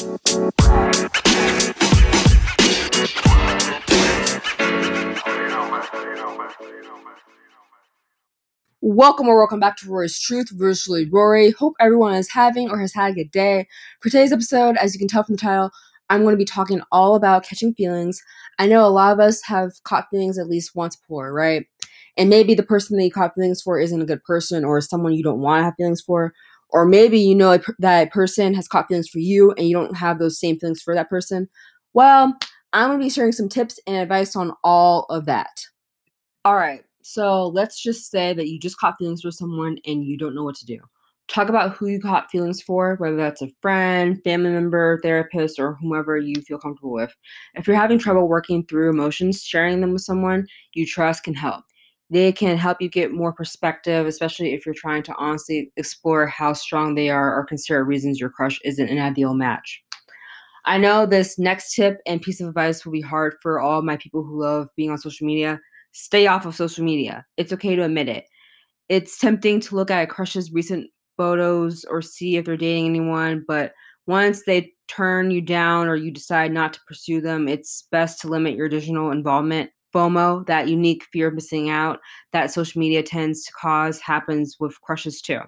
Welcome or welcome back to Rory's Truth, virtually Rory. Hope everyone is having or has had a good day. For today's episode, as you can tell from the title, I'm going to be talking all about catching feelings. I know a lot of us have caught feelings at least once before, right? And maybe the person that you caught feelings for isn't a good person or someone you don't want to have feelings for. Or maybe you know that person has caught feelings for you and you don't have those same feelings for that person. Well, I'm going to be sharing some tips and advice on all of that. All right. So let's just say that you just caught feelings for someone and you don't know what to do. Talk about who you caught feelings for, whether that's a friend, family member, therapist, or whomever you feel comfortable with. If you're having trouble working through emotions, sharing them with someone you trust can help. They can help you get more perspective, especially if you're trying to honestly explore how strong they are or consider reasons your crush isn't an ideal match. I know this next tip and piece of advice will be hard for all my people who love being on social media stay off of social media. It's okay to admit it. It's tempting to look at a crush's recent photos or see if they're dating anyone, but once they turn you down or you decide not to pursue them, it's best to limit your additional involvement. FOMO, that unique fear of missing out that social media tends to cause, happens with crushes too.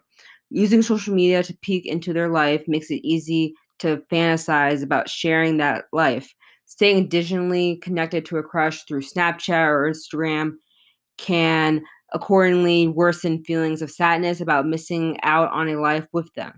Using social media to peek into their life makes it easy to fantasize about sharing that life. Staying digitally connected to a crush through Snapchat or Instagram can accordingly worsen feelings of sadness about missing out on a life with them.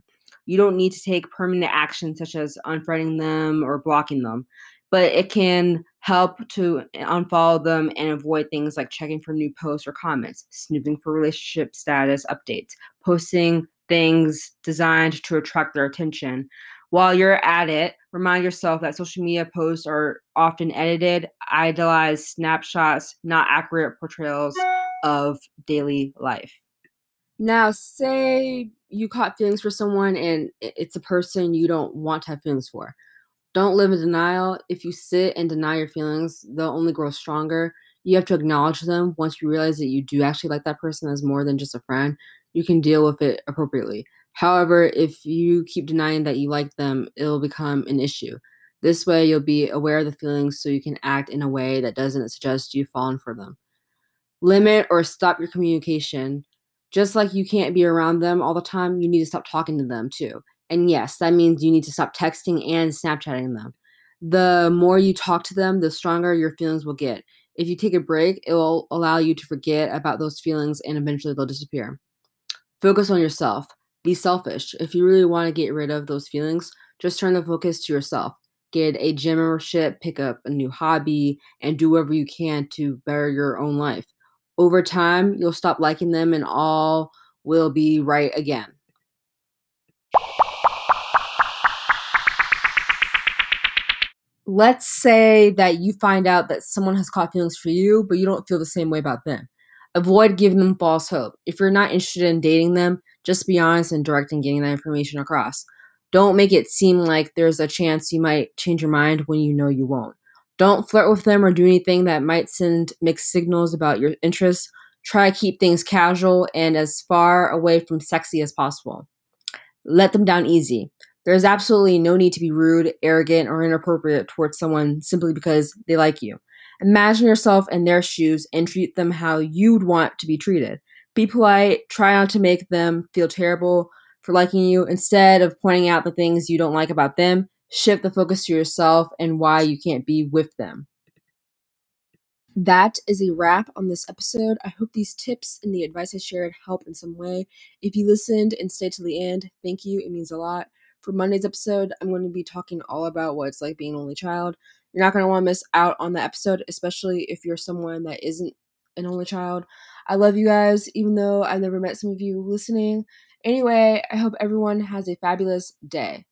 You don't need to take permanent action such as unfriending them or blocking them, but it can help to eh, unfollow them and avoid things like checking for new posts or comments, snooping for relationship status updates, posting things designed to attract their attention, while you're at it, remind yourself that social media posts are often edited, idealized snapshots, not accurate portrayals of daily life. Now, say you caught feelings for someone and it's a person you don't want to have feelings for. Don't live in denial. If you sit and deny your feelings, they'll only grow stronger. You have to acknowledge them once you realize that you do actually like that person as more than just a friend. You can deal with it appropriately. However, if you keep denying that you like them, it'll become an issue. This way, you'll be aware of the feelings so you can act in a way that doesn't suggest you've fallen for them. Limit or stop your communication. Just like you can't be around them all the time, you need to stop talking to them too. And yes, that means you need to stop texting and Snapchatting them. The more you talk to them, the stronger your feelings will get. If you take a break, it will allow you to forget about those feelings and eventually they'll disappear. Focus on yourself. Be selfish. If you really want to get rid of those feelings, just turn the focus to yourself. Get a gym membership, pick up a new hobby, and do whatever you can to better your own life. Over time, you'll stop liking them and all will be right again. Let's say that you find out that someone has caught feelings for you, but you don't feel the same way about them. Avoid giving them false hope. If you're not interested in dating them, just be honest and direct in getting that information across. Don't make it seem like there's a chance you might change your mind when you know you won't. Don't flirt with them or do anything that might send mixed signals about your interests. Try to keep things casual and as far away from sexy as possible. Let them down easy. There's absolutely no need to be rude, arrogant, or inappropriate towards someone simply because they like you. Imagine yourself in their shoes and treat them how you'd want to be treated. Be polite, try not to make them feel terrible for liking you. Instead of pointing out the things you don't like about them, shift the focus to yourself and why you can't be with them. That is a wrap on this episode. I hope these tips and the advice I shared help in some way. If you listened and stayed to the end, thank you. It means a lot. For Monday's episode, I'm going to be talking all about what it's like being an only child. You're not going to want to miss out on the episode, especially if you're someone that isn't an only child. I love you guys, even though I've never met some of you listening. Anyway, I hope everyone has a fabulous day.